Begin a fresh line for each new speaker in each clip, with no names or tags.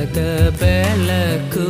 जगद बेलकु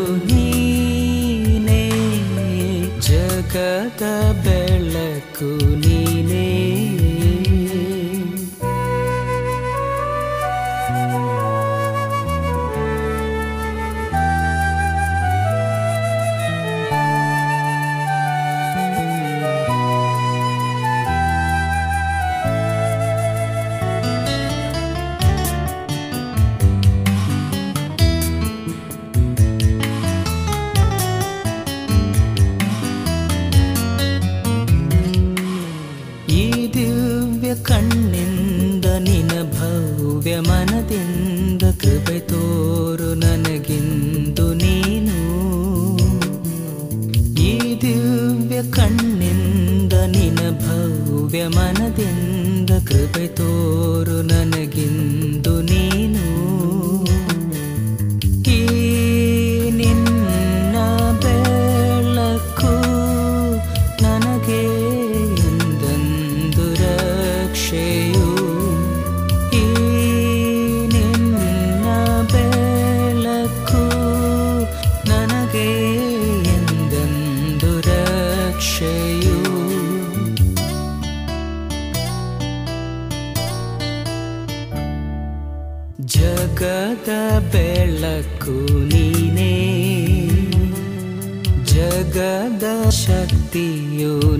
ದಿವ್ಯ ಮನದಿಂದ ಕೃಪೆ ತೋರು ನನಗಿಂದು ನೀನು দিও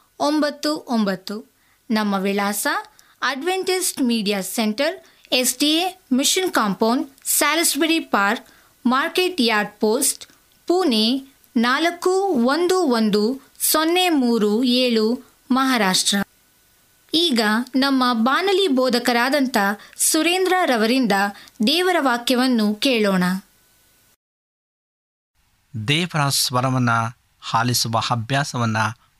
ಒಂಬತ್ತು ಒಂಬತ್ತು ನಮ್ಮ ವಿಳಾಸ Adventist media centre S D A mission compound Salisbury park market yard post Pune ನಾಲ್ಕು ಒಂದು ಒಂದು ಸೊನ್ನೆ ಮೂರು ಏಳು ಮಹಾರಾಷ್ಟ್ರ ಈಗ ನಮ್ಮ ಬಾನಲಿ ಬೋಧಕರಾದಂಥ ಸುರೇಂದ್ರ ರವರಿಂದ ದೇವರ ವಾಕ್ಯವನ್ನು ಕೇಳೋಣ
ದೇವರ ಸ್ವರವನ್ನು ಹಾಲಿಸುವ ಅಭ್ಯಾಸವನ್ನು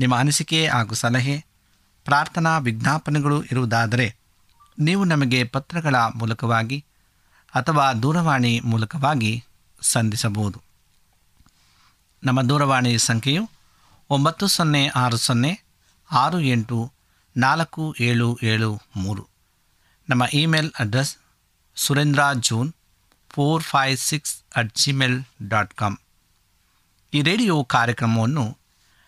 ನಿಮ್ಮ ಅನಿಸಿಕೆ ಹಾಗೂ ಸಲಹೆ ಪ್ರಾರ್ಥನಾ ವಿಜ್ಞಾಪನೆಗಳು ಇರುವುದಾದರೆ ನೀವು ನಮಗೆ ಪತ್ರಗಳ ಮೂಲಕವಾಗಿ ಅಥವಾ ದೂರವಾಣಿ ಮೂಲಕವಾಗಿ ಸಂಧಿಸಬಹುದು ನಮ್ಮ ದೂರವಾಣಿ ಸಂಖ್ಯೆಯು ಒಂಬತ್ತು ಸೊನ್ನೆ ಆರು ಸೊನ್ನೆ ಆರು ಎಂಟು ನಾಲ್ಕು ಏಳು ಏಳು ಮೂರು ನಮ್ಮ email address Surendra June four five six at Gmail dot com ಈ ರೇಡಿಯೋ ಕಾರ್ಯಕ್ರಮವನ್ನು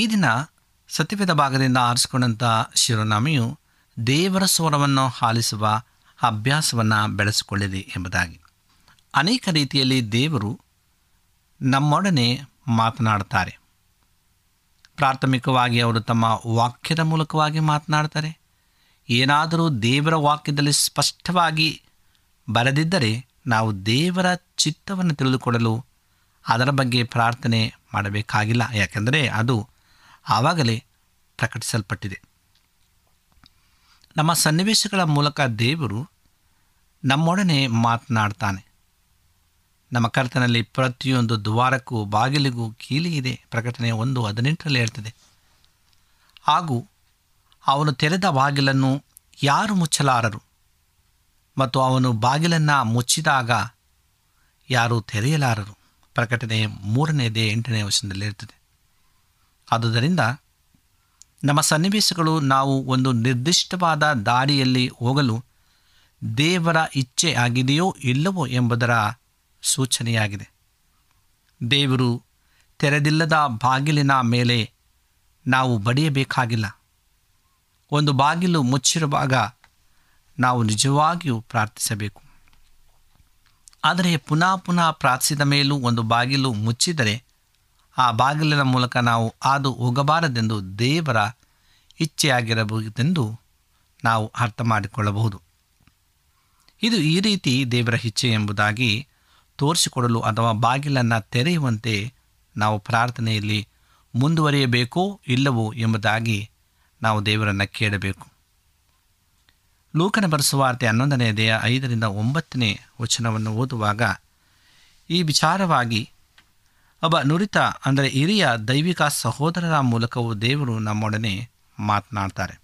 ಈ ದಿನ ಸತ್ಯವೇದ ಭಾಗದಿಂದ ಆರಿಸಿಕೊಂಡಂಥ ಶಿರೋನಾಮಿಯು ದೇವರ ಸ್ವರವನ್ನು ಆಲಿಸುವ ಅಭ್ಯಾಸವನ್ನು ಬೆಳೆಸಿಕೊಳ್ಳಲಿ ಎಂಬುದಾಗಿ ಅನೇಕ ರೀತಿಯಲ್ಲಿ ದೇವರು ನಮ್ಮೊಡನೆ ಮಾತನಾಡ್ತಾರೆ ಪ್ರಾಥಮಿಕವಾಗಿ ಅವರು ತಮ್ಮ ವಾಕ್ಯದ ಮೂಲಕವಾಗಿ ಮಾತನಾಡ್ತಾರೆ ಏನಾದರೂ ದೇವರ ವಾಕ್ಯದಲ್ಲಿ ಸ್ಪಷ್ಟವಾಗಿ ಬರೆದಿದ್ದರೆ ನಾವು ದೇವರ ಚಿತ್ತವನ್ನು ತಿಳಿದುಕೊಡಲು ಅದರ ಬಗ್ಗೆ ಪ್ರಾರ್ಥನೆ ಮಾಡಬೇಕಾಗಿಲ್ಲ ಯಾಕೆಂದರೆ ಅದು ಆವಾಗಲೇ ಪ್ರಕಟಿಸಲ್ಪಟ್ಟಿದೆ ನಮ್ಮ ಸನ್ನಿವೇಶಗಳ ಮೂಲಕ ದೇವರು ನಮ್ಮೊಡನೆ ಮಾತನಾಡ್ತಾನೆ ನಮ್ಮ ಕರ್ತನಲ್ಲಿ ಪ್ರತಿಯೊಂದು ದ್ವಾರಕ್ಕೂ ಬಾಗಿಲಿಗೂ ಕೀಲಿಯಿದೆ ಪ್ರಕಟಣೆ ಒಂದು ಹದಿನೆಂಟರಲ್ಲಿ ಹೇಳ್ತದೆ ಹಾಗೂ ಅವನು ತೆರೆದ ಬಾಗಿಲನ್ನು ಯಾರು ಮುಚ್ಚಲಾರರು ಮತ್ತು ಅವನು ಬಾಗಿಲನ್ನು ಮುಚ್ಚಿದಾಗ ಯಾರು ತೆರೆಯಲಾರರು ಪ್ರಕಟಣೆ ಮೂರನೇದೇ ಎಂಟನೇ ವರ್ಷದಲ್ಲಿ ಇರ್ತದೆ ಆದುದರಿಂದ ನಮ್ಮ ಸನ್ನಿವೇಶಗಳು ನಾವು ಒಂದು ನಿರ್ದಿಷ್ಟವಾದ ದಾರಿಯಲ್ಲಿ ಹೋಗಲು ದೇವರ ಇಚ್ಛೆ ಆಗಿದೆಯೋ ಇಲ್ಲವೋ ಎಂಬುದರ ಸೂಚನೆಯಾಗಿದೆ ದೇವರು ತೆರೆದಿಲ್ಲದ ಬಾಗಿಲಿನ ಮೇಲೆ ನಾವು ಬಡಿಯಬೇಕಾಗಿಲ್ಲ ಒಂದು ಬಾಗಿಲು ಮುಚ್ಚಿರುವಾಗ ನಾವು ನಿಜವಾಗಿಯೂ ಪ್ರಾರ್ಥಿಸಬೇಕು ಆದರೆ ಪುನಃ ಪುನಃ ಪ್ರಾರ್ಥಿಸಿದ ಮೇಲೂ ಒಂದು ಬಾಗಿಲು ಮುಚ್ಚಿದರೆ ಆ ಬಾಗಿಲಿನ ಮೂಲಕ ನಾವು ಹಾದು ಹೋಗಬಾರದೆಂದು ದೇವರ ಇಚ್ಛೆಯಾಗಿರಬಹುದೆಂದು ನಾವು ಅರ್ಥ ಮಾಡಿಕೊಳ್ಳಬಹುದು ಇದು ಈ ರೀತಿ ದೇವರ ಇಚ್ಛೆ ಎಂಬುದಾಗಿ ತೋರಿಸಿಕೊಡಲು ಅಥವಾ ಬಾಗಿಲನ್ನು ತೆರೆಯುವಂತೆ ನಾವು ಪ್ರಾರ್ಥನೆಯಲ್ಲಿ ಮುಂದುವರಿಯಬೇಕೋ ಇಲ್ಲವೋ ಎಂಬುದಾಗಿ ನಾವು ದೇವರನ್ನು ಕೇಳಬೇಕು ಲೋಕನ ಬರೆಸುವಾರ್ತೆ ಹನ್ನೊಂದನೆಯ ದೇಹ ಐದರಿಂದ ಒಂಬತ್ತನೇ ವಚನವನ್ನು ಓದುವಾಗ ಈ ವಿಚಾರವಾಗಿ ಒಬ್ಬ ನುರಿತ ಅಂದರೆ ಹಿರಿಯ ದೈವಿಕ ಸಹೋದರರ ಮೂಲಕವೂ ದೇವರು ನಮ್ಮೊಡನೆ ಮಾತನಾಡ್ತಾರೆ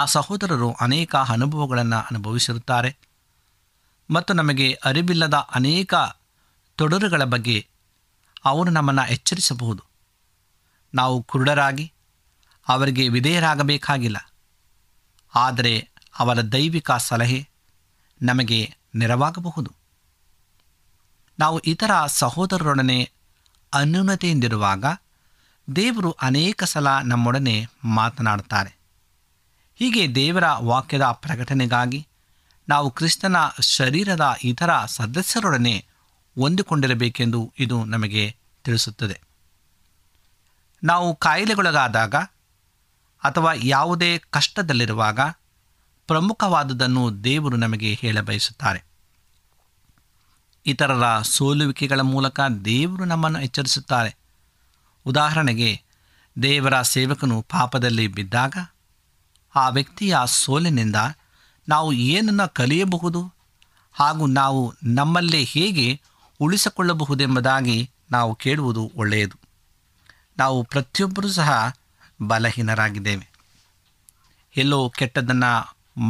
ಆ ಸಹೋದರರು ಅನೇಕ ಅನುಭವಗಳನ್ನು ಅನುಭವಿಸಿರುತ್ತಾರೆ ಮತ್ತು ನಮಗೆ ಅರಿವಿಲ್ಲದ ಅನೇಕ ತೊಡರುಗಳ ಬಗ್ಗೆ ಅವರು ನಮ್ಮನ್ನು ಎಚ್ಚರಿಸಬಹುದು ನಾವು ಕುರುಡರಾಗಿ ಅವರಿಗೆ ವಿಧೇಯರಾಗಬೇಕಾಗಿಲ್ಲ ಆದರೆ ಅವರ ದೈವಿಕ ಸಲಹೆ ನಮಗೆ ನೆರವಾಗಬಹುದು ನಾವು ಇತರ ಸಹೋದರರೊಡನೆ ಅನ್ಯೂನತೆಯಿಂದಿರುವಾಗ ದೇವರು ಅನೇಕ ಸಲ ನಮ್ಮೊಡನೆ ಮಾತನಾಡುತ್ತಾರೆ ಹೀಗೆ ದೇವರ ವಾಕ್ಯದ ಪ್ರಕಟಣೆಗಾಗಿ ನಾವು ಕ್ರಿಸ್ತನ ಶರೀರದ ಇತರ ಸದಸ್ಯರೊಡನೆ ಹೊಂದಿಕೊಂಡಿರಬೇಕೆಂದು ಇದು ನಮಗೆ ತಿಳಿಸುತ್ತದೆ ನಾವು ಕಾಯಿಲೆಗೊಳಗಾದಾಗ ಅಥವಾ ಯಾವುದೇ ಕಷ್ಟದಲ್ಲಿರುವಾಗ ಪ್ರಮುಖವಾದುದನ್ನು ದೇವರು ನಮಗೆ ಹೇಳಬಯಸುತ್ತಾರೆ ಇತರರ ಸೋಲುವಿಕೆಗಳ ಮೂಲಕ ದೇವರು ನಮ್ಮನ್ನು ಎಚ್ಚರಿಸುತ್ತಾರೆ ಉದಾಹರಣೆಗೆ ದೇವರ ಸೇವಕನು ಪಾಪದಲ್ಲಿ ಬಿದ್ದಾಗ ಆ ವ್ಯಕ್ತಿಯ ಸೋಲಿನಿಂದ ನಾವು ಏನನ್ನು ಕಲಿಯಬಹುದು ಹಾಗೂ ನಾವು ನಮ್ಮಲ್ಲೇ ಹೇಗೆ ಉಳಿಸಿಕೊಳ್ಳಬಹುದೆಂಬುದಾಗಿ ನಾವು ಕೇಳುವುದು ಒಳ್ಳೆಯದು ನಾವು ಪ್ರತಿಯೊಬ್ಬರೂ ಸಹ ಬಲಹೀನರಾಗಿದ್ದೇವೆ ಎಲ್ಲೋ ಕೆಟ್ಟದನ್ನು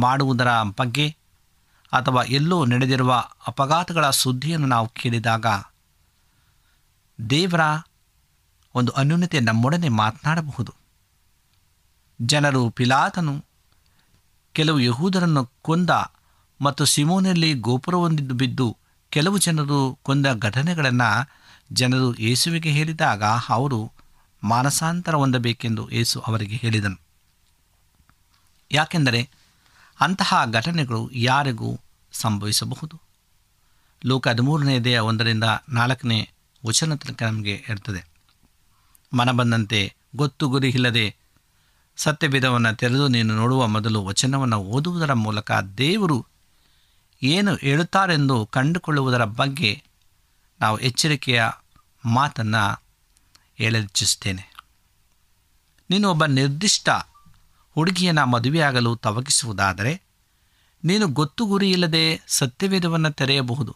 ಮಾಡುವುದರ ಬಗ್ಗೆ ಅಥವಾ ಎಲ್ಲೋ ನಡೆದಿರುವ ಅಪಘಾತಗಳ ಸುದ್ದಿಯನ್ನು ನಾವು ಕೇಳಿದಾಗ ದೇವರ ಒಂದು ಅನ್ಯೂನ್ಯತೆ ನಮ್ಮೊಡನೆ ಮಾತನಾಡಬಹುದು ಜನರು ಪಿಲಾತನು ಕೆಲವು ಯಹೂದರನ್ನು ಕೊಂದ ಮತ್ತು ಸಿಮೋನಲ್ಲಿ ಗೋಪುರವೊಂದಿದ್ದು ಬಿದ್ದು ಕೆಲವು ಜನರು ಕೊಂದ ಘಟನೆಗಳನ್ನು ಜನರು ಯೇಸುವಿಗೆ ಹೇಳಿದಾಗ ಅವರು ಮಾನಸಾಂತರ ಹೊಂದಬೇಕೆಂದು ಯೇಸು ಅವರಿಗೆ ಹೇಳಿದನು ಯಾಕೆಂದರೆ ಅಂತಹ ಘಟನೆಗಳು ಯಾರಿಗೂ ಸಂಭವಿಸಬಹುದು ಲೋಕ ಹದಿಮೂರನೆಯದೆಯ ಒಂದರಿಂದ ನಾಲ್ಕನೇ ವಚನ ತನಕ ನಮಗೆ ಇರ್ತದೆ ಮನ ಬಂದಂತೆ ಗೊತ್ತು ಗುರಿ ಇಲ್ಲದೆ ಸತ್ಯಭೇದವನ್ನು ತೆರೆದು ನೀನು ನೋಡುವ ಮೊದಲು ವಚನವನ್ನು ಓದುವುದರ ಮೂಲಕ ದೇವರು ಏನು ಹೇಳುತ್ತಾರೆಂದು ಕಂಡುಕೊಳ್ಳುವುದರ ಬಗ್ಗೆ ನಾವು ಎಚ್ಚರಿಕೆಯ ಮಾತನ್ನು ಹೇಳಲಿಚ್ಚಿಸ್ತೇನೆ ನೀನು ಒಬ್ಬ ನಿರ್ದಿಷ್ಟ ಹುಡುಗಿಯನ್ನು ಮದುವೆಯಾಗಲು ತವಕಿಸುವುದಾದರೆ ನೀನು ಗೊತ್ತು ಗುರಿಯಿಲ್ಲದೆ ಸತ್ಯವೇದವನ್ನು ತೆರೆಯಬಹುದು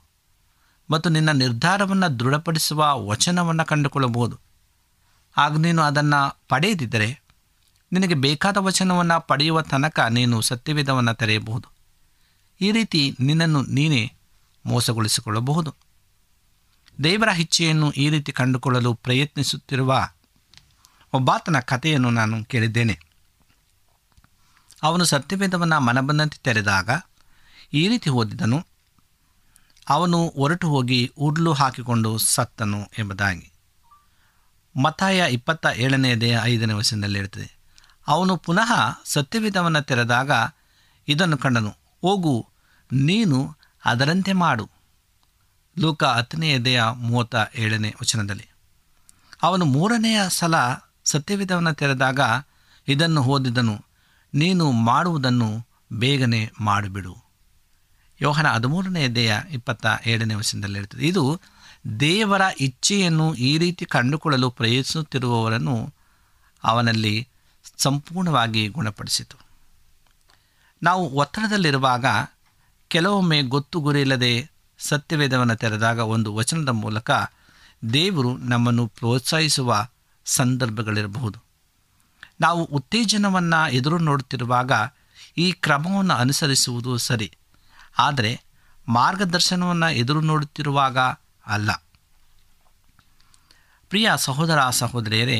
ಮತ್ತು ನಿನ್ನ ನಿರ್ಧಾರವನ್ನು ದೃಢಪಡಿಸುವ ವಚನವನ್ನು ಕಂಡುಕೊಳ್ಳಬಹುದು ಆಗ ನೀನು ಅದನ್ನು ಪಡೆಯದಿದ್ದರೆ ನಿನಗೆ ಬೇಕಾದ ವಚನವನ್ನು ಪಡೆಯುವ ತನಕ ನೀನು ಸತ್ಯವೇದವನ್ನು ತೆರೆಯಬಹುದು ಈ ರೀತಿ ನಿನ್ನನ್ನು ನೀನೇ ಮೋಸಗೊಳಿಸಿಕೊಳ್ಳಬಹುದು ದೇವರ ಇಚ್ಛೆಯನ್ನು ಈ ರೀತಿ ಕಂಡುಕೊಳ್ಳಲು ಪ್ರಯತ್ನಿಸುತ್ತಿರುವ ಒಬ್ಬಾತನ ಕಥೆಯನ್ನು ನಾನು ಕೇಳಿದ್ದೇನೆ ಅವನು ಸತ್ಯವೇದವನ್ನು ಮನಬಂದಂತೆ ತೆರೆದಾಗ ಈ ರೀತಿ ಓದಿದನು ಅವನು ಹೊರಟು ಹೋಗಿ ಉಡ್ಲು ಹಾಕಿಕೊಂಡು ಸತ್ತನು ಎಂಬುದಾಗಿ ಮತಾಯ ಇಪ್ಪತ್ತ ಏಳನೆಯದೇ ಐದನೇ ವಯಸ್ಸಿನಲ್ಲಿ ಇರ್ತದೆ ಅವನು ಪುನಃ ಸತ್ಯವೇದವನ್ನು ತೆರೆದಾಗ ಇದನ್ನು ಕಂಡನು ಹೋಗು ನೀನು ಅದರಂತೆ ಮಾಡು ಲೂಕ ಹತ್ತನೆಯದೆಯ ಮೂವತ್ತ ಏಳನೇ ವಚನದಲ್ಲಿ ಅವನು ಮೂರನೆಯ ಸಲ ಸತ್ಯವಿಧವನ್ನು ತೆರೆದಾಗ ಇದನ್ನು ಓದಿದನು ನೀನು ಮಾಡುವುದನ್ನು ಬೇಗನೆ ಮಾಡಿಬಿಡು ಯೋಹನ ಹದಿಮೂರನೇ ದೇಹ ಇಪ್ಪತ್ತ ಏಳನೇ ವರ್ಷದಲ್ಲಿ ಇದು ದೇವರ ಇಚ್ಛೆಯನ್ನು ಈ ರೀತಿ ಕಂಡುಕೊಳ್ಳಲು ಪ್ರಯತ್ನಿಸುತ್ತಿರುವವರನ್ನು ಅವನಲ್ಲಿ ಸಂಪೂರ್ಣವಾಗಿ ಗುಣಪಡಿಸಿತು ನಾವು ಒತ್ತಡದಲ್ಲಿರುವಾಗ ಕೆಲವೊಮ್ಮೆ ಗೊತ್ತು ಗುರಿಯಿಲ್ಲದೆ ಸತ್ಯವೇದವನ್ನು ತೆರೆದಾಗ ಒಂದು ವಚನದ ಮೂಲಕ ದೇವರು ನಮ್ಮನ್ನು ಪ್ರೋತ್ಸಾಹಿಸುವ ಸಂದರ್ಭಗಳಿರಬಹುದು ನಾವು ಉತ್ತೇಜನವನ್ನು ಎದುರು ನೋಡುತ್ತಿರುವಾಗ ಈ ಕ್ರಮವನ್ನು ಅನುಸರಿಸುವುದು ಸರಿ ಆದರೆ ಮಾರ್ಗದರ್ಶನವನ್ನು ಎದುರು ನೋಡುತ್ತಿರುವಾಗ ಅಲ್ಲ ಪ್ರಿಯ ಸಹೋದರ ಸಹೋದರಿಯರೇ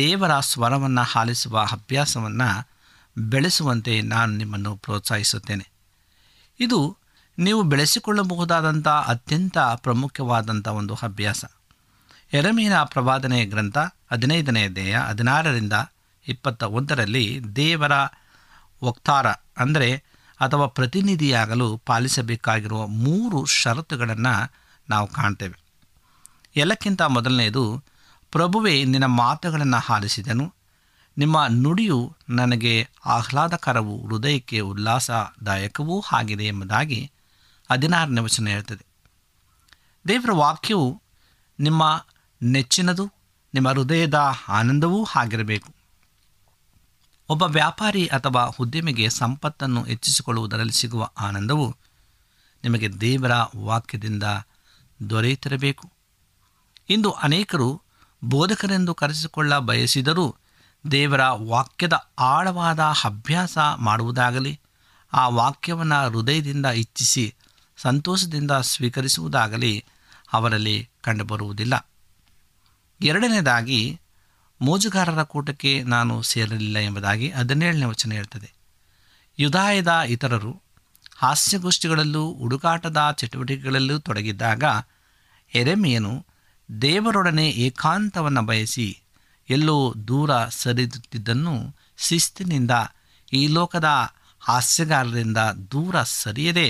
ದೇವರ ಸ್ವರವನ್ನು ಹಾಲಿಸುವ ಅಭ್ಯಾಸವನ್ನು ಬೆಳೆಸುವಂತೆ ನಾನು ನಿಮ್ಮನ್ನು ಪ್ರೋತ್ಸಾಹಿಸುತ್ತೇನೆ ಇದು ನೀವು ಬೆಳೆಸಿಕೊಳ್ಳಬಹುದಾದಂಥ ಅತ್ಯಂತ ಪ್ರಮುಖವಾದಂಥ ಒಂದು ಅಭ್ಯಾಸ ಎರಮೀನ ಪ್ರವಾದನೆಯ ಗ್ರಂಥ ಹದಿನೈದನೆಯ ದೇಹ ಹದಿನಾರರಿಂದ ಇಪ್ಪತ್ತ ಒಂದರಲ್ಲಿ ದೇವರ ವಕ್ತಾರ ಅಂದರೆ ಅಥವಾ ಪ್ರತಿನಿಧಿಯಾಗಲು ಪಾಲಿಸಬೇಕಾಗಿರುವ ಮೂರು ಷರತ್ತುಗಳನ್ನು ನಾವು ಕಾಣ್ತೇವೆ ಎಲ್ಲಕ್ಕಿಂತ ಮೊದಲನೆಯದು ಪ್ರಭುವೇ ನಿನ್ನ ಮಾತುಗಳನ್ನು ಹಾಲಿಸಿದನು ನಿಮ್ಮ ನುಡಿಯು ನನಗೆ ಆಹ್ಲಾದಕರವೂ ಹೃದಯಕ್ಕೆ ಉಲ್ಲಾಸದಾಯಕವೂ ಆಗಿದೆ ಎಂಬುದಾಗಿ ಹದಿನಾರನೇ ವಚನ ಹೇಳ್ತದೆ ದೇವರ ವಾಕ್ಯವು ನಿಮ್ಮ ನೆಚ್ಚಿನದು ನಿಮ್ಮ ಹೃದಯದ ಆನಂದವೂ ಆಗಿರಬೇಕು ಒಬ್ಬ ವ್ಯಾಪಾರಿ ಅಥವಾ ಉದ್ಯಮಿಗೆ ಸಂಪತ್ತನ್ನು ಹೆಚ್ಚಿಸಿಕೊಳ್ಳುವುದರಲ್ಲಿ ಸಿಗುವ ಆನಂದವು ನಿಮಗೆ ದೇವರ ವಾಕ್ಯದಿಂದ ದೊರೆಯುತ್ತಿರಬೇಕು ಇಂದು ಅನೇಕರು ಬೋಧಕರೆಂದು ಕರೆಸಿಕೊಳ್ಳ ಬಯಸಿದರೂ ದೇವರ ವಾಕ್ಯದ ಆಳವಾದ ಅಭ್ಯಾಸ ಮಾಡುವುದಾಗಲಿ ಆ ವಾಕ್ಯವನ್ನು ಹೃದಯದಿಂದ ಇಚ್ಛಿಸಿ ಸಂತೋಷದಿಂದ ಸ್ವೀಕರಿಸುವುದಾಗಲಿ ಅವರಲ್ಲಿ ಕಂಡುಬರುವುದಿಲ್ಲ ಎರಡನೇದಾಗಿ ಮೋಜುಗಾರರ ಕೂಟಕ್ಕೆ ನಾನು ಸೇರಲಿಲ್ಲ ಎಂಬುದಾಗಿ ಹದಿನೇಳನೇ ವಚನ ಹೇಳ್ತದೆ ಯುದಾಯದ ಇತರರು ಹಾಸ್ಯಗೋಷ್ಠಿಗಳಲ್ಲೂ ಹುಡುಕಾಟದ ಚಟುವಟಿಕೆಗಳಲ್ಲೂ ತೊಡಗಿದ್ದಾಗ ಎರೆಮೆಯನು ದೇವರೊಡನೆ ಏಕಾಂತವನ್ನು ಬಯಸಿ ಎಲ್ಲೋ ದೂರ ಸರಿದುತ್ತಿದ್ದನ್ನು ಶಿಸ್ತಿನಿಂದ ಈ ಲೋಕದ ಹಾಸ್ಯಗಾರರಿಂದ ದೂರ ಸರಿಯದೆ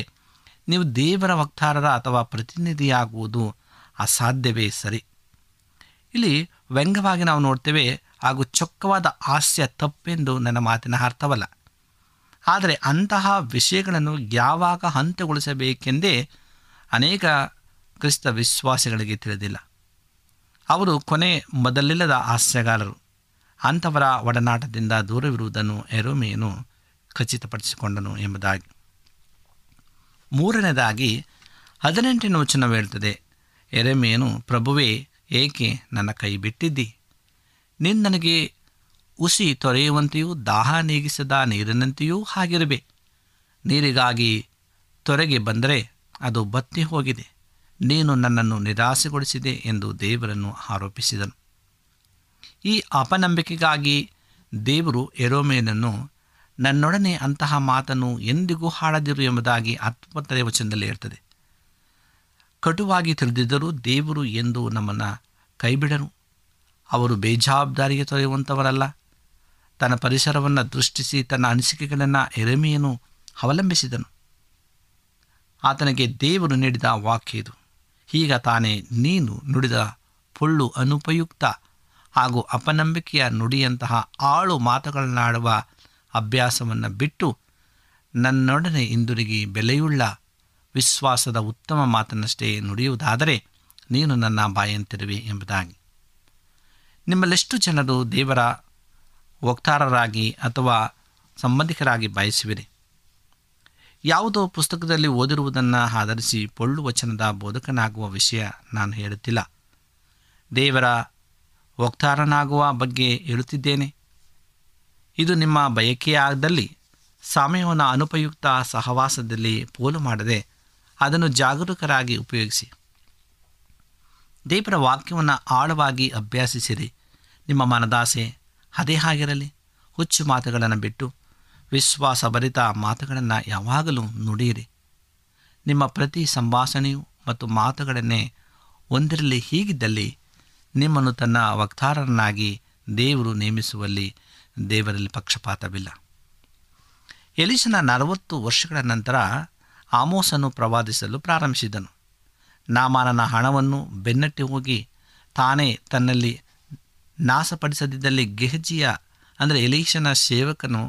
ನೀವು ದೇವರ ವಕ್ತಾರರ ಅಥವಾ ಪ್ರತಿನಿಧಿಯಾಗುವುದು ಅಸಾಧ್ಯವೇ ಸರಿ ಇಲ್ಲಿ ವ್ಯಂಗ್ಯವಾಗಿ ನಾವು ನೋಡ್ತೇವೆ ಹಾಗೂ ಚೊಕ್ಕವಾದ ಹಾಸ್ಯ ತಪ್ಪೆಂದು ನನ್ನ ಮಾತಿನ ಅರ್ಥವಲ್ಲ ಆದರೆ ಅಂತಹ ವಿಷಯಗಳನ್ನು ಯಾವಾಗ ಹಂತಗೊಳಿಸಬೇಕೆಂದೇ ಅನೇಕ ಕ್ರಿಸ್ತ ವಿಶ್ವಾಸಿಗಳಿಗೆ ತಿಳಿದಿಲ್ಲ ಅವರು ಕೊನೆ ಮೊದಲಿಲ್ಲದ ಹಾಸ್ಯಗಾರರು ಅಂಥವರ ಒಡನಾಟದಿಂದ ದೂರವಿರುವುದನ್ನು ಎರೋಮೆಯನ್ನು ಖಚಿತಪಡಿಸಿಕೊಂಡನು ಎಂಬುದಾಗಿ ಮೂರನೇದಾಗಿ ಹದಿನೆಂಟನೇ ವಚನವೇಳ್ತದೆ ಹೇಳ್ತದೆ ಎರೆಮೆಯನು ಪ್ರಭುವೇ ಏಕೆ ನನ್ನ ಕೈ ಬಿಟ್ಟಿದ್ದಿ ನೀನು ನನಗೆ ಉಸಿ ತೊರೆಯುವಂತೆಯೂ ದಾಹ ನೀಗಿಸದ ನೀರಿನಂತೆಯೂ ಆಗಿರಬೆ ನೀರಿಗಾಗಿ ತೊರೆಗೆ ಬಂದರೆ ಅದು ಬತ್ತಿ ಹೋಗಿದೆ ನೀನು ನನ್ನನ್ನು ನಿರಾಸೆಗೊಳಿಸಿದೆ ಎಂದು ದೇವರನ್ನು ಆರೋಪಿಸಿದನು ಈ ಅಪನಂಬಿಕೆಗಾಗಿ ದೇವರು ಎರೋಮೇನನ್ನು ನನ್ನೊಡನೆ ಅಂತಹ ಮಾತನ್ನು ಎಂದಿಗೂ ಹಾಡದಿರು ಎಂಬುದಾಗಿ ಆತ್ಮತ್ರೆಯ ವಚನದಲ್ಲಿ ಇರ್ತದೆ ಕಟುವಾಗಿ ತಿಳಿದಿದ್ದರೂ ದೇವರು ಎಂದು ನಮ್ಮನ್ನು ಕೈಬಿಡನು ಅವರು ಬೇಜವಾಬ್ದಾರಿಗೆ ತೊರೆಯುವಂಥವರಲ್ಲ ತನ್ನ ಪರಿಸರವನ್ನು ದೃಷ್ಟಿಸಿ ತನ್ನ ಅನಿಸಿಕೆಗಳನ್ನು ಎರೆಮೆಯನ್ನು ಅವಲಂಬಿಸಿದನು ಆತನಿಗೆ ದೇವರು ನೀಡಿದ ವಾಕ್ಯ ಇದು ಹೀಗ ತಾನೇ ನೀನು ನುಡಿದ ಪುಳ್ಳು ಅನುಪಯುಕ್ತ ಹಾಗೂ ಅಪನಂಬಿಕೆಯ ನುಡಿಯಂತಹ ಆಳು ಮಾತುಗಳನ್ನಾಡುವ ಅಭ್ಯಾಸವನ್ನು ಬಿಟ್ಟು ನನ್ನೊಡನೆ ಇಂದುರುಗಿ ಬೆಲೆಯುಳ್ಳ ವಿಶ್ವಾಸದ ಉತ್ತಮ ಮಾತನ್ನಷ್ಟೇ ನುಡಿಯುವುದಾದರೆ ನೀನು ನನ್ನ ಬಾಯಂತಿರುವೆ ಎಂಬುದಾಗಿ ನಿಮ್ಮಲ್ಲೆಷ್ಟು ಜನರು ದೇವರ ವಕ್ತಾರರಾಗಿ ಅಥವಾ ಸಂಬಂಧಿಕರಾಗಿ ಬಯಸುವಿರಿ ಯಾವುದೋ ಪುಸ್ತಕದಲ್ಲಿ ಓದಿರುವುದನ್ನು ಆಧರಿಸಿ ಪೊಳ್ಳು ವಚನದ ಬೋಧಕನಾಗುವ ವಿಷಯ ನಾನು ಹೇಳುತ್ತಿಲ್ಲ ದೇವರ ವಕ್ತಾರನಾಗುವ ಬಗ್ಗೆ ಹೇಳುತ್ತಿದ್ದೇನೆ ಇದು ನಿಮ್ಮ ಬಯಕೆಯಾದಲ್ಲಿ ಸಮಯವನ್ನು ಅನುಪಯುಕ್ತ ಸಹವಾಸದಲ್ಲಿ ಪೋಲು ಮಾಡದೆ ಅದನ್ನು ಜಾಗರೂಕರಾಗಿ ಉಪಯೋಗಿಸಿ ದೇವರ ವಾಕ್ಯವನ್ನು ಆಳವಾಗಿ ಅಭ್ಯಾಸಿಸಿರಿ ನಿಮ್ಮ ಮನದಾಸೆ ಅದೇ ಆಗಿರಲಿ ಹುಚ್ಚು ಮಾತುಗಳನ್ನು ಬಿಟ್ಟು ವಿಶ್ವಾಸಭರಿತ ಮಾತುಗಳನ್ನು ಯಾವಾಗಲೂ ನುಡಿಯಿರಿ ನಿಮ್ಮ ಪ್ರತಿ ಸಂಭಾಷಣೆಯು ಮತ್ತು ಮಾತುಗಳನ್ನೇ ಒಂದಿರಲಿ ಹೀಗಿದ್ದಲ್ಲಿ ನಿಮ್ಮನ್ನು ತನ್ನ ವಕ್ತಾರರನ್ನಾಗಿ ದೇವರು ನೇಮಿಸುವಲ್ಲಿ ದೇವರಲ್ಲಿ ಪಕ್ಷಪಾತವಿಲ್ಲ ಎಲಿಸನ ನಲವತ್ತು ವರ್ಷಗಳ ನಂತರ ಆಮೋಸನ್ನು ಪ್ರವಾದಿಸಲು ಪ್ರಾರಂಭಿಸಿದನು ನಾಮಾನನ ಹಣವನ್ನು ಬೆನ್ನಟ್ಟಿ ಹೋಗಿ ತಾನೇ ತನ್ನಲ್ಲಿ ನಾಶಪಡಿಸದಿದ್ದಲ್ಲಿ ಗೆಹಜಿಯ ಅಂದರೆ ಎಲೀಶನ ಸೇವಕನು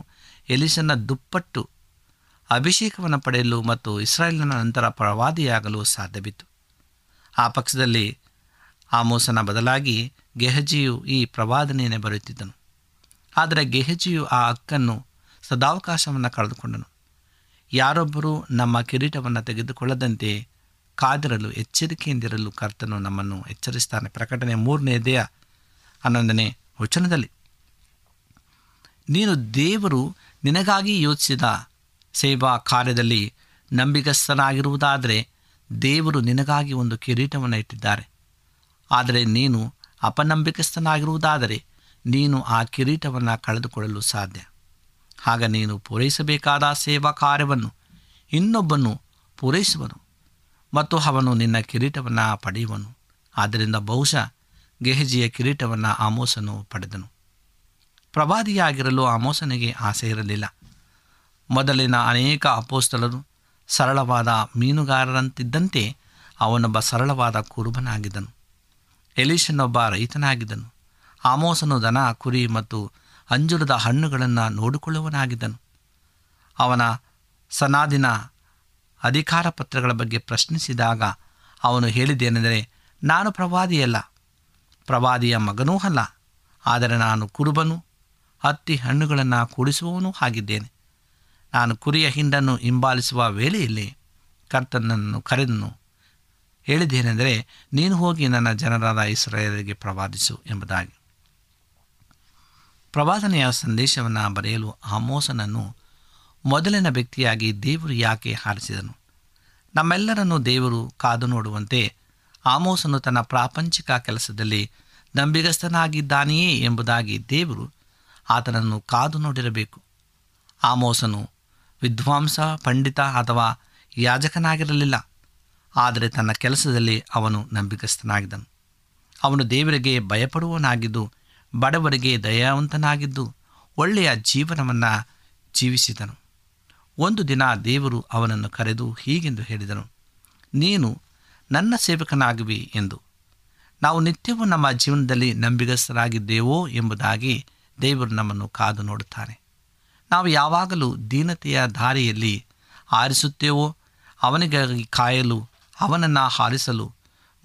ಎಲೀಶನ ದುಪ್ಪಟ್ಟು ಅಭಿಷೇಕವನ್ನು ಪಡೆಯಲು ಮತ್ತು ಇಸ್ರಾಯೇಲಿನ ನಂತರ ಪ್ರವಾದಿಯಾಗಲು ಸಾಧ್ಯವಿತ್ತು ಆ ಪಕ್ಷದಲ್ಲಿ ಆಮೋಸನ ಬದಲಾಗಿ ಗೆಹಜಿಯು ಈ ಪ್ರವಾದನೆಯನ್ನು ಬರೆಯುತ್ತಿದ್ದನು ಆದರೆ ಗೆಹಜಿಯು ಆ ಹಕ್ಕನ್ನು ಸದಾವಕಾಶವನ್ನು ಕಳೆದುಕೊಂಡನು ಯಾರೊಬ್ಬರೂ ನಮ್ಮ ಕಿರೀಟವನ್ನು ತೆಗೆದುಕೊಳ್ಳದಂತೆ ಕಾದಿರಲು ಎಚ್ಚರಿಕೆಯಿಂದಿರಲು ಕರ್ತನು ನಮ್ಮನ್ನು ಎಚ್ಚರಿಸ್ತಾನೆ ಪ್ರಕಟಣೆ ದೇಹ ಹನ್ನೊಂದನೇ ವಚನದಲ್ಲಿ ನೀನು ದೇವರು ನಿನಗಾಗಿ ಯೋಚಿಸಿದ ಸೇವಾ ಕಾರ್ಯದಲ್ಲಿ ನಂಬಿಗಸ್ತನಾಗಿರುವುದಾದರೆ ದೇವರು ನಿನಗಾಗಿ ಒಂದು ಕಿರೀಟವನ್ನು ಇಟ್ಟಿದ್ದಾರೆ ಆದರೆ ನೀನು ಅಪನಂಬಿಕಸ್ಥನಾಗಿರುವುದಾದರೆ ನೀನು ಆ ಕಿರೀಟವನ್ನು ಕಳೆದುಕೊಳ್ಳಲು ಸಾಧ್ಯ ಆಗ ನೀನು ಪೂರೈಸಬೇಕಾದ ಸೇವಾ ಕಾರ್ಯವನ್ನು ಇನ್ನೊಬ್ಬನು ಪೂರೈಸುವನು ಮತ್ತು ಅವನು ನಿನ್ನ ಕಿರೀಟವನ್ನು ಪಡೆಯುವನು ಆದ್ದರಿಂದ ಬಹುಶಃ ಗೆಹಜಿಯ ಕಿರೀಟವನ್ನು ಆಮೋಸನು ಪಡೆದನು ಪ್ರವಾದಿಯಾಗಿರಲು ಆಮೋಸನಿಗೆ ಆಸೆ ಇರಲಿಲ್ಲ ಮೊದಲಿನ ಅನೇಕ ಅಪೋಸ್ತಲರು ಸರಳವಾದ ಮೀನುಗಾರರಂತಿದ್ದಂತೆ ಅವನೊಬ್ಬ ಸರಳವಾದ ಕುರುಬನಾಗಿದ್ದನು ಎಲೀಶನೊಬ್ಬ ರೈತನಾಗಿದ್ದನು ಆಮೋಸನು ದನ ಕುರಿ ಮತ್ತು ಅಂಜುರದ ಹಣ್ಣುಗಳನ್ನು ನೋಡಿಕೊಳ್ಳುವನಾಗಿದ್ದನು ಅವನ ಸನಾದಿನ ಅಧಿಕಾರ ಪತ್ರಗಳ ಬಗ್ಗೆ ಪ್ರಶ್ನಿಸಿದಾಗ ಅವನು ಹೇಳಿದ್ದೇನೆಂದರೆ ನಾನು ಪ್ರವಾದಿಯಲ್ಲ ಪ್ರವಾದಿಯ ಮಗನೂ ಅಲ್ಲ ಆದರೆ ನಾನು ಕುರುಬನು ಹತ್ತಿ ಹಣ್ಣುಗಳನ್ನು ಕೂಡಿಸುವವನೂ ಆಗಿದ್ದೇನೆ ನಾನು ಕುರಿಯ ಹಿಂಡನ್ನು ಹಿಂಬಾಲಿಸುವ ವೇಳೆಯಲ್ಲಿ ಕರ್ತನನ್ನು ಕರೆದನು ಹೇಳಿದ್ದೇನೆಂದರೆ ನೀನು ಹೋಗಿ ನನ್ನ ಜನರಾದ ಇಸ್ರಾಯರಿಗೆ ಪ್ರವಾದಿಸು ಎಂಬುದಾಗಿ ಪ್ರವಾದನೆಯ ಸಂದೇಶವನ್ನು ಬರೆಯಲು ಆಮೋಸನನ್ನು ಮೊದಲಿನ ವ್ಯಕ್ತಿಯಾಗಿ ದೇವರು ಯಾಕೆ ಹಾರಿಸಿದನು ನಮ್ಮೆಲ್ಲರನ್ನು ದೇವರು ಕಾದು ನೋಡುವಂತೆ ಆಮೋಸನು ತನ್ನ ಪ್ರಾಪಂಚಿಕ ಕೆಲಸದಲ್ಲಿ ನಂಬಿಗಸ್ತನಾಗಿದ್ದಾನೆಯೇ ಎಂಬುದಾಗಿ ದೇವರು ಆತನನ್ನು ಕಾದು ನೋಡಿರಬೇಕು ಆಮೋಸನು ವಿದ್ವಾಂಸ ಪಂಡಿತ ಅಥವಾ ಯಾಜಕನಾಗಿರಲಿಲ್ಲ ಆದರೆ ತನ್ನ ಕೆಲಸದಲ್ಲಿ ಅವನು ನಂಬಿಗಸ್ತನಾಗಿದ್ದನು ಅವನು ದೇವರಿಗೆ ಭಯಪಡುವನಾಗಿದ್ದು ಬಡವರಿಗೆ ದಯಾವಂತನಾಗಿದ್ದು ಒಳ್ಳೆಯ ಜೀವನವನ್ನು ಜೀವಿಸಿದನು ಒಂದು ದಿನ ದೇವರು ಅವನನ್ನು ಕರೆದು ಹೀಗೆಂದು ಹೇಳಿದನು ನೀನು ನನ್ನ ಸೇವಕನಾಗುವಿ ಎಂದು ನಾವು ನಿತ್ಯವೂ ನಮ್ಮ ಜೀವನದಲ್ಲಿ ನಂಬಿಗಸ್ತರಾಗಿದ್ದೇವೋ ಎಂಬುದಾಗಿ ದೇವರು ನಮ್ಮನ್ನು ಕಾದು ನೋಡುತ್ತಾನೆ ನಾವು ಯಾವಾಗಲೂ ದೀನತೆಯ ದಾರಿಯಲ್ಲಿ ಆರಿಸುತ್ತೇವೋ ಅವನಿಗಾಗಿ ಕಾಯಲು ಅವನನ್ನು ಹಾರಿಸಲು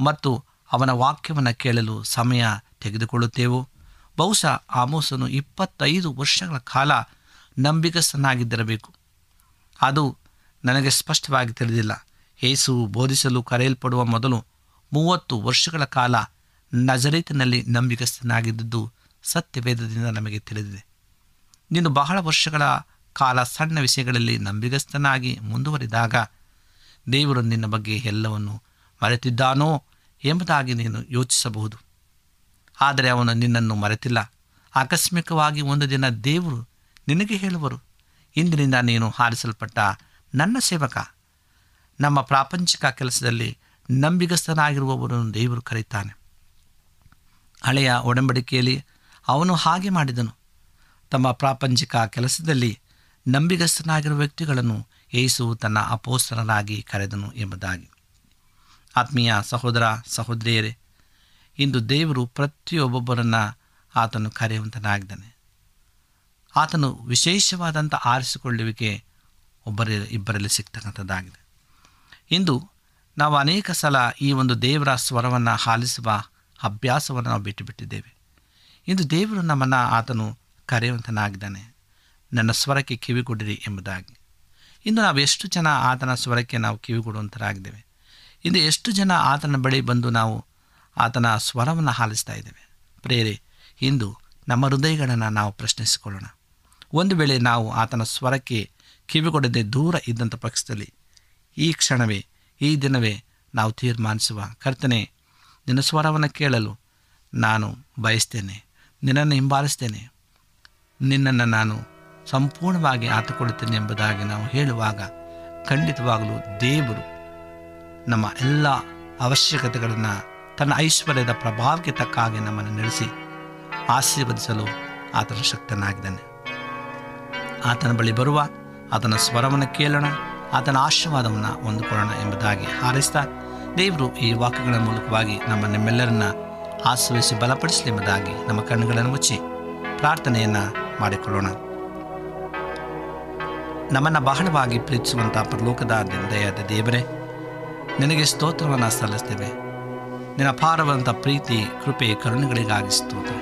ಮತ್ತು ಅವನ ವಾಕ್ಯವನ್ನು ಕೇಳಲು ಸಮಯ ತೆಗೆದುಕೊಳ್ಳುತ್ತೇವೋ ಬಹುಶಃ ಆಮೋಸನು ಇಪ್ಪತ್ತೈದು ವರ್ಷಗಳ ಕಾಲ ನಂಬಿಕಸ್ಥನಾಗಿದ್ದಿರಬೇಕು ಅದು ನನಗೆ ಸ್ಪಷ್ಟವಾಗಿ ತಿಳಿದಿಲ್ಲ ಯೇಸು ಬೋಧಿಸಲು ಕರೆಯಲ್ಪಡುವ ಮೊದಲು ಮೂವತ್ತು ವರ್ಷಗಳ ಕಾಲ ನಜರೇತಿನಲ್ಲಿ ನಂಬಿಗಸ್ತನಾಗಿದ್ದದ್ದು ಸತ್ಯವೇದದಿಂದ ನಮಗೆ ತಿಳಿದಿದೆ ನೀನು ಬಹಳ ವರ್ಷಗಳ ಕಾಲ ಸಣ್ಣ ವಿಷಯಗಳಲ್ಲಿ ನಂಬಿಗಸ್ತನಾಗಿ ಮುಂದುವರಿದಾಗ ದೇವರು ನಿನ್ನ ಬಗ್ಗೆ ಎಲ್ಲವನ್ನು ಮರೆತಿದ್ದಾನೋ ಎಂಬುದಾಗಿ ನೀನು ಯೋಚಿಸಬಹುದು ಆದರೆ ಅವನು ನಿನ್ನನ್ನು ಮರೆತಿಲ್ಲ ಆಕಸ್ಮಿಕವಾಗಿ ಒಂದು ದಿನ ದೇವರು ನಿನಗೆ ಹೇಳುವರು ಇಂದಿನಿಂದ ನೀನು ಹಾರಿಸಲ್ಪಟ್ಟ ನನ್ನ ಸೇವಕ ನಮ್ಮ ಪ್ರಾಪಂಚಿಕ ಕೆಲಸದಲ್ಲಿ ನಂಬಿಗಸ್ತನಾಗಿರುವವರನ್ನು ದೇವರು ಕರೀತಾನೆ ಹಳೆಯ ಒಡಂಬಡಿಕೆಯಲ್ಲಿ ಅವನು ಹಾಗೆ ಮಾಡಿದನು ತಮ್ಮ ಪ್ರಾಪಂಚಿಕ ಕೆಲಸದಲ್ಲಿ ನಂಬಿಗಸ್ತನಾಗಿರುವ ವ್ಯಕ್ತಿಗಳನ್ನು ಏಸು ತನ್ನ ಅಪೋಸ್ತರನಾಗಿ ಕರೆದನು ಎಂಬುದಾಗಿ ಆತ್ಮೀಯ ಸಹೋದರ ಸಹೋದರಿಯರೇ ಇಂದು ದೇವರು ಪ್ರತಿಯೊಬ್ಬೊಬ್ಬರನ್ನು ಆತನು ಕರೆಯುವಂತನಾಗಿದ್ದಾನೆ ಆತನು ವಿಶೇಷವಾದಂಥ ಆರಿಸಿಕೊಳ್ಳುವಿಕೆ ಒಬ್ಬರ ಇಬ್ಬರಲ್ಲಿ ಸಿಗ್ತಕ್ಕಂಥದ್ದಾಗಿದೆ ಇಂದು ನಾವು ಅನೇಕ ಸಲ ಈ ಒಂದು ದೇವರ ಸ್ವರವನ್ನು ಹಾಲಿಸುವ ಅಭ್ಯಾಸವನ್ನು ನಾವು ಬಿಟ್ಟುಬಿಟ್ಟಿದ್ದೇವೆ ಇಂದು ದೇವರು ನಮ್ಮನ್ನು ಆತನು ಕರೆಯುವಂತನಾಗಿದ್ದಾನೆ ನನ್ನ ಸ್ವರಕ್ಕೆ ಕಿವಿಗೊಡಿರಿ ಎಂಬುದಾಗಿ ಇಂದು ನಾವು ಎಷ್ಟು ಜನ ಆತನ ಸ್ವರಕ್ಕೆ ನಾವು ಕೊಡುವಂಥರಾಗಿದ್ದೇವೆ ಇಂದು ಎಷ್ಟು ಜನ ಆತನ ಬಳಿ ಬಂದು ನಾವು ಆತನ ಸ್ವರವನ್ನು ಹಾಲಿಸ್ತಾ ಇದ್ದೇವೆ ಪ್ರೇರೆ ಇಂದು ನಮ್ಮ ಹೃದಯಗಳನ್ನು ನಾವು ಪ್ರಶ್ನಿಸಿಕೊಳ್ಳೋಣ ಒಂದು ವೇಳೆ ನಾವು ಆತನ ಸ್ವರಕ್ಕೆ ಕಿವಿಗೊಡದೆ ದೂರ ಇದ್ದಂಥ ಪಕ್ಷದಲ್ಲಿ ಈ ಕ್ಷಣವೇ ಈ ದಿನವೇ ನಾವು ತೀರ್ಮಾನಿಸುವ ಕರ್ತನೆ ನಿನ್ನ ಸ್ವರವನ್ನು ಕೇಳಲು ನಾನು ಬಯಸ್ತೇನೆ ನಿನ್ನನ್ನು ಹಿಂಬಾಲಿಸ್ತೇನೆ ನಿನ್ನನ್ನು ನಾನು ಸಂಪೂರ್ಣವಾಗಿ ಆತುಕೊಳ್ಳುತ್ತೇನೆ ಎಂಬುದಾಗಿ ನಾವು ಹೇಳುವಾಗ ಖಂಡಿತವಾಗಲೂ ದೇವರು ನಮ್ಮ ಎಲ್ಲ ಅವಶ್ಯಕತೆಗಳನ್ನು ತನ್ನ ಐಶ್ವರ್ಯದ ಪ್ರಭಾವಕ್ಕೆ ತಕ್ಕ ಹಾಗೆ ನಮ್ಮನ್ನು ನಡೆಸಿ ಆಶೀರ್ವದಿಸಲು ಆತನ ಶಕ್ತನಾಗಿದ್ದಾನೆ ಆತನ ಬಳಿ ಬರುವ ಆತನ ಸ್ವರವನ್ನು ಕೇಳೋಣ ಆತನ ಆಶೀರ್ವಾದವನ್ನು ಹೊಂದಿಕೊಳ್ಳೋಣ ಎಂಬುದಾಗಿ ಹಾರೈಸ್ತಾ ದೇವರು ಈ ವಾಕ್ಯಗಳ ಮೂಲಕವಾಗಿ ನಮ್ಮ ನಮ್ಮೆಲ್ಲರನ್ನ ಆಶ್ರಯಿಸಿ ಬಲಪಡಿಸಲಿ ಎಂಬುದಾಗಿ ನಮ್ಮ ಕಣ್ಣುಗಳನ್ನು ಮುಚ್ಚಿ ಪ್ರಾರ್ಥನೆಯನ್ನು ಮಾಡಿಕೊಳ್ಳೋಣ ನಮ್ಮನ್ನು ಬಹಳವಾಗಿ ಪ್ರೀತಿಸುವಂಥ ಪ್ರಲೋಕದ ದಯಾದ ದೇವರೇ ನಿನಗೆ ಸ್ತೋತ್ರವನ್ನು ಸಲ್ಲಿಸ್ತೇವೆ ನಿನ್ನ ಅಪಾರವಾದಂಥ ಪ್ರೀತಿ ಕೃಪೆ ಕರುಣೆಗಳಿಗಾಗಿ ಸ್ತೋತ್ರ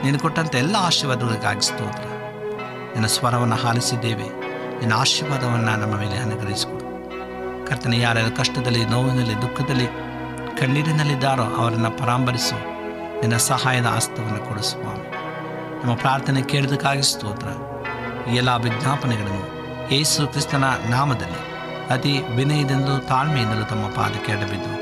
ನೀನು ಕೊಟ್ಟಂಥ ಎಲ್ಲ ಆಶೀರ್ವಾದಗಳಿಗಾಗಿ ಸ್ತೋತ್ರ ನಿನ್ನ ಸ್ವರವನ್ನು ಹಾಲಿಸಿದ್ದೇವೆ ನಿನ್ನ ಆಶೀರ್ವಾದವನ್ನು ನಮ್ಮ ಮೇಲೆ ಅನುಗ್ರಹಿಸಿಕೊಡು ಕರ್ತನೆ ಯಾರ್ಯಾರ ಕಷ್ಟದಲ್ಲಿ ನೋವಿನಲ್ಲಿ ದುಃಖದಲ್ಲಿ ಕಣ್ಣೀರಿನಲ್ಲಿದ್ದಾರೋ ಅವರನ್ನು ಪರಾಂಬರಿಸು ನಿನ್ನ ಸಹಾಯದ ಆಸ್ತವನ್ನು ಕೊಡಿಸುವ ನಮ್ಮ ಪ್ರಾರ್ಥನೆ ಕೇಳಿದಕ್ಕಾಗಿ ಸ್ತೋತ್ರ ಈ ಎಲ್ಲ ವಿಜ್ಞಾಪನೆಗಳನ್ನು ಯೇಸು ಕ್ರಿಸ್ತನ ನಾಮದಲ್ಲಿ ಅತಿ ವಿನಯದಿಂದಲೂ ತಾಳ್ಮೆಯಿಂದಲೂ ತಮ್ಮ ಪಾದಕ್ಕೆ ಅಡಬಿದ್ದು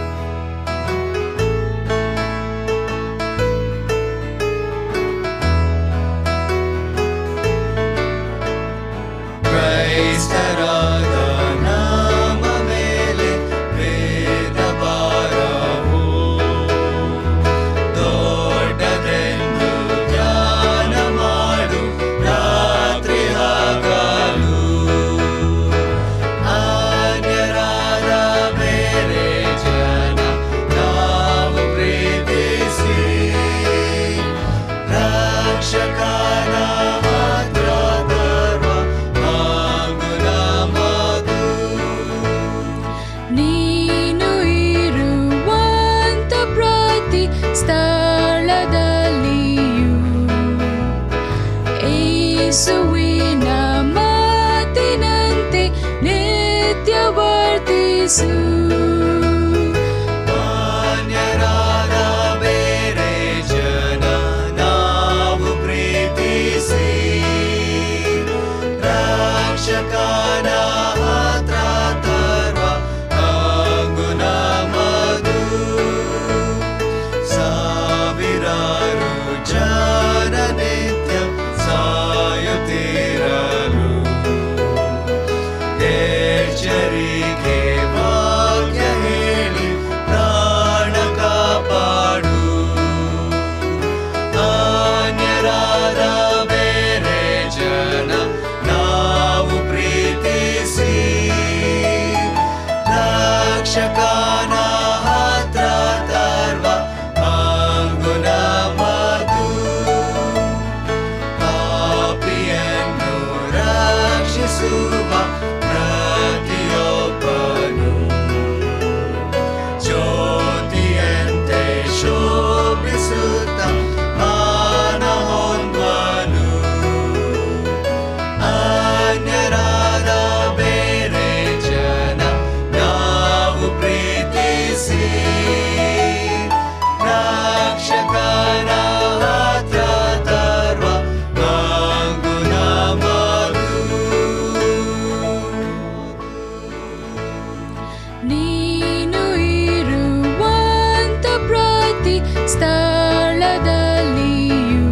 न्त प्रति स्थलदलियु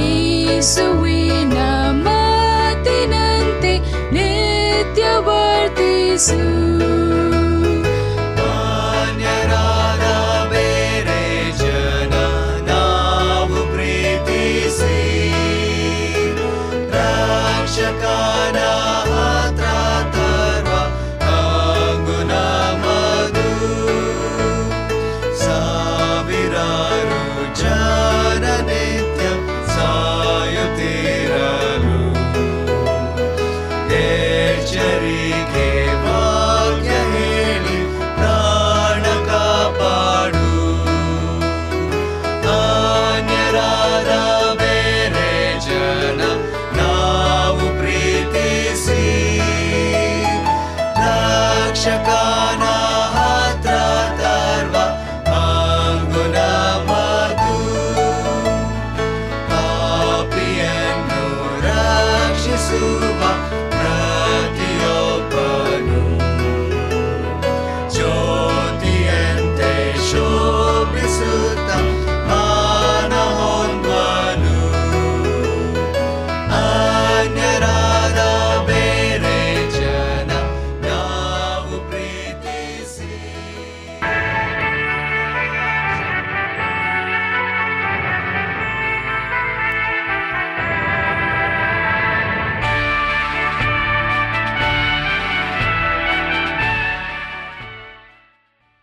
ईसु विना मातिनन्ते नित्यवर्तिसु